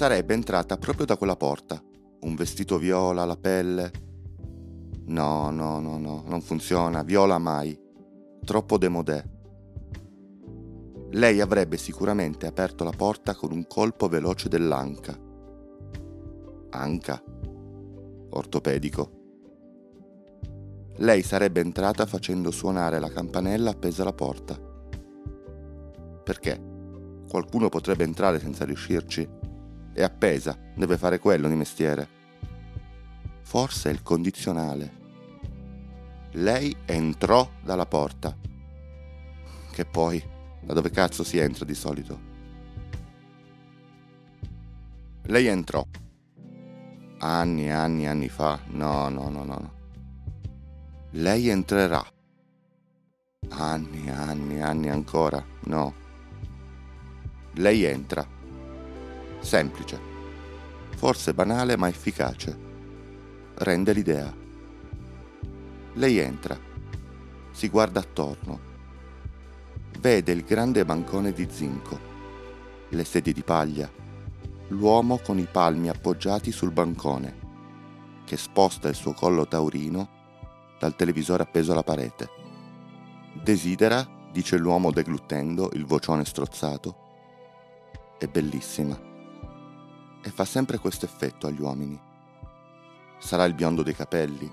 sarebbe entrata proprio da quella porta. Un vestito viola, la pelle. No, no, no, no, non funziona, viola mai. Troppo demodè. Lei avrebbe sicuramente aperto la porta con un colpo veloce dell'anca. Anca? Ortopedico. Lei sarebbe entrata facendo suonare la campanella appesa alla porta. Perché? Qualcuno potrebbe entrare senza riuscirci? È appesa, deve fare quello di mestiere. Forse è il condizionale. Lei entrò dalla porta. Che poi, da dove cazzo si entra di solito? Lei entrò. Anni e anni e anni fa. No, no, no, no. no. Lei entrerà. Anni e anni e anni ancora. No. Lei entra. Semplice. Forse banale ma efficace. Rende l'idea. Lei entra. Si guarda attorno vede il grande bancone di zinco, le sedie di paglia, l'uomo con i palmi appoggiati sul bancone, che sposta il suo collo taurino dal televisore appeso alla parete. Desidera, dice l'uomo degluttendo il vocione strozzato, è bellissima. E fa sempre questo effetto agli uomini. Sarà il biondo dei capelli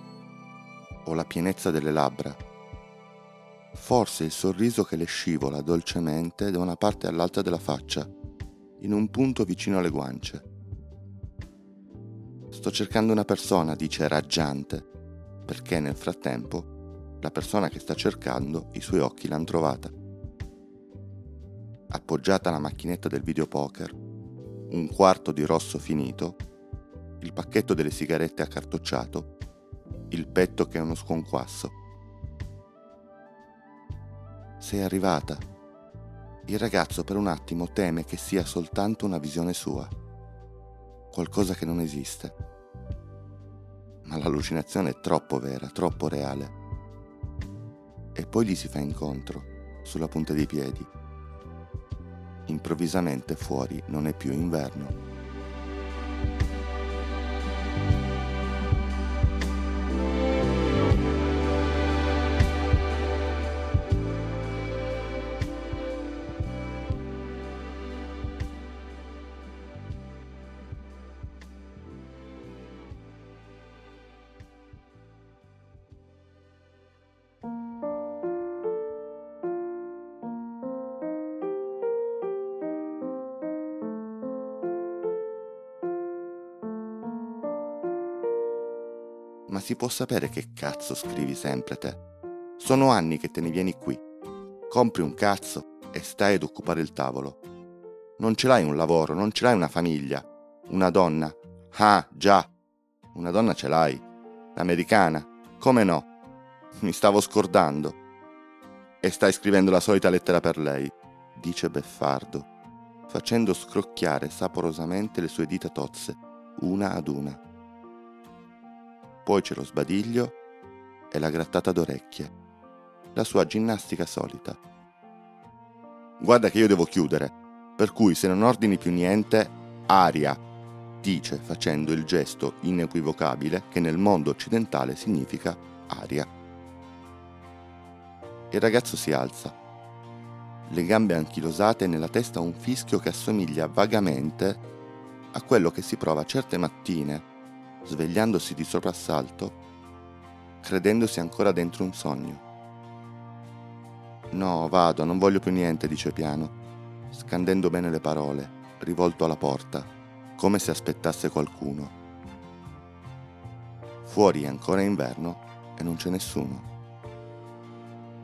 o la pienezza delle labbra forse il sorriso che le scivola dolcemente da una parte all'altra della faccia, in un punto vicino alle guance. Sto cercando una persona, dice raggiante, perché nel frattempo la persona che sta cercando i suoi occhi l'hanno trovata. Appoggiata alla macchinetta del videopoker, un quarto di rosso finito, il pacchetto delle sigarette accartocciato, il petto che è uno sconquasso sei arrivata. Il ragazzo per un attimo teme che sia soltanto una visione sua, qualcosa che non esiste. Ma l'allucinazione è troppo vera, troppo reale. E poi gli si fa incontro, sulla punta dei piedi. Improvvisamente fuori non è più inverno. Ma si può sapere che cazzo scrivi sempre te? Sono anni che te ne vieni qui. Compri un cazzo e stai ad occupare il tavolo. Non ce l'hai un lavoro, non ce l'hai una famiglia, una donna. Ah, già, una donna ce l'hai. L'americana. Come no? Mi stavo scordando. E stai scrivendo la solita lettera per lei, dice Beffardo, facendo scrocchiare saporosamente le sue dita tozze, una ad una poi c'è lo sbadiglio e la grattata d'orecchie, la sua ginnastica solita. Guarda che io devo chiudere, per cui se non ordini più niente, aria, dice facendo il gesto inequivocabile che nel mondo occidentale significa aria. Il ragazzo si alza, le gambe anchilosate e nella testa un fischio che assomiglia vagamente a quello che si prova certe mattine svegliandosi di soprassalto, credendosi ancora dentro un sogno. No, vado, non voglio più niente, dice piano, scandendo bene le parole, rivolto alla porta, come se aspettasse qualcuno. Fuori è ancora inverno e non c'è nessuno.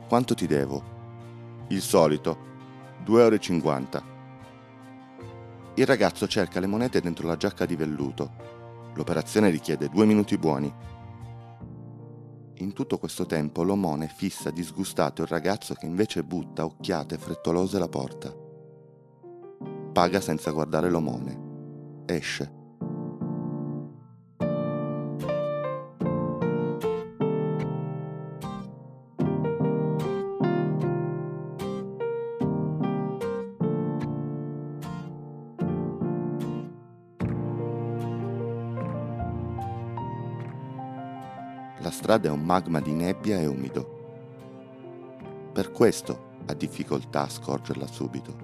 Quanto ti devo? Il solito, 2,50 euro. Il ragazzo cerca le monete dentro la giacca di velluto L'operazione richiede due minuti buoni. In tutto questo tempo l'omone fissa disgustato il ragazzo che invece butta occhiate frettolose alla porta. Paga senza guardare l'omone. Esce. La strada è un magma di nebbia e umido. Per questo ha difficoltà a scorgerla subito,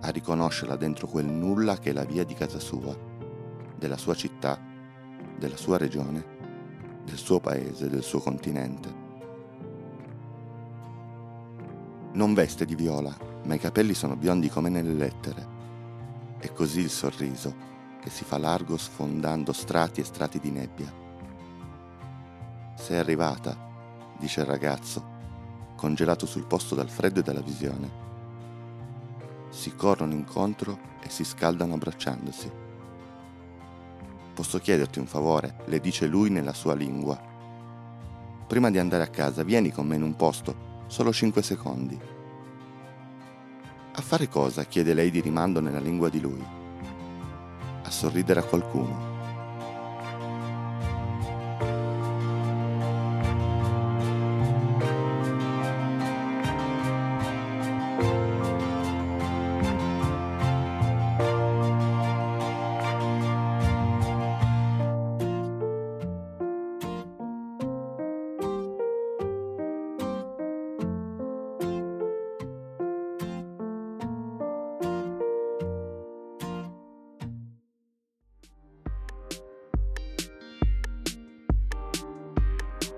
a riconoscerla dentro quel nulla che è la via di casa sua, della sua città, della sua regione, del suo paese, del suo continente. Non veste di viola, ma i capelli sono biondi come nelle lettere. E così il sorriso, che si fa largo sfondando strati e strati di nebbia sei arrivata, dice il ragazzo, congelato sul posto dal freddo e dalla visione. Si corrono incontro e si scaldano abbracciandosi. Posso chiederti un favore, le dice lui nella sua lingua. Prima di andare a casa, vieni con me in un posto, solo 5 secondi. A fare cosa? chiede lei di rimando nella lingua di lui. A sorridere a qualcuno.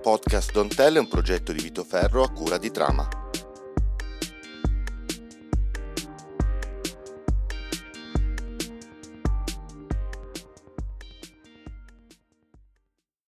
Podcast Don't Tell è un progetto di Vito Ferro a cura di Trama.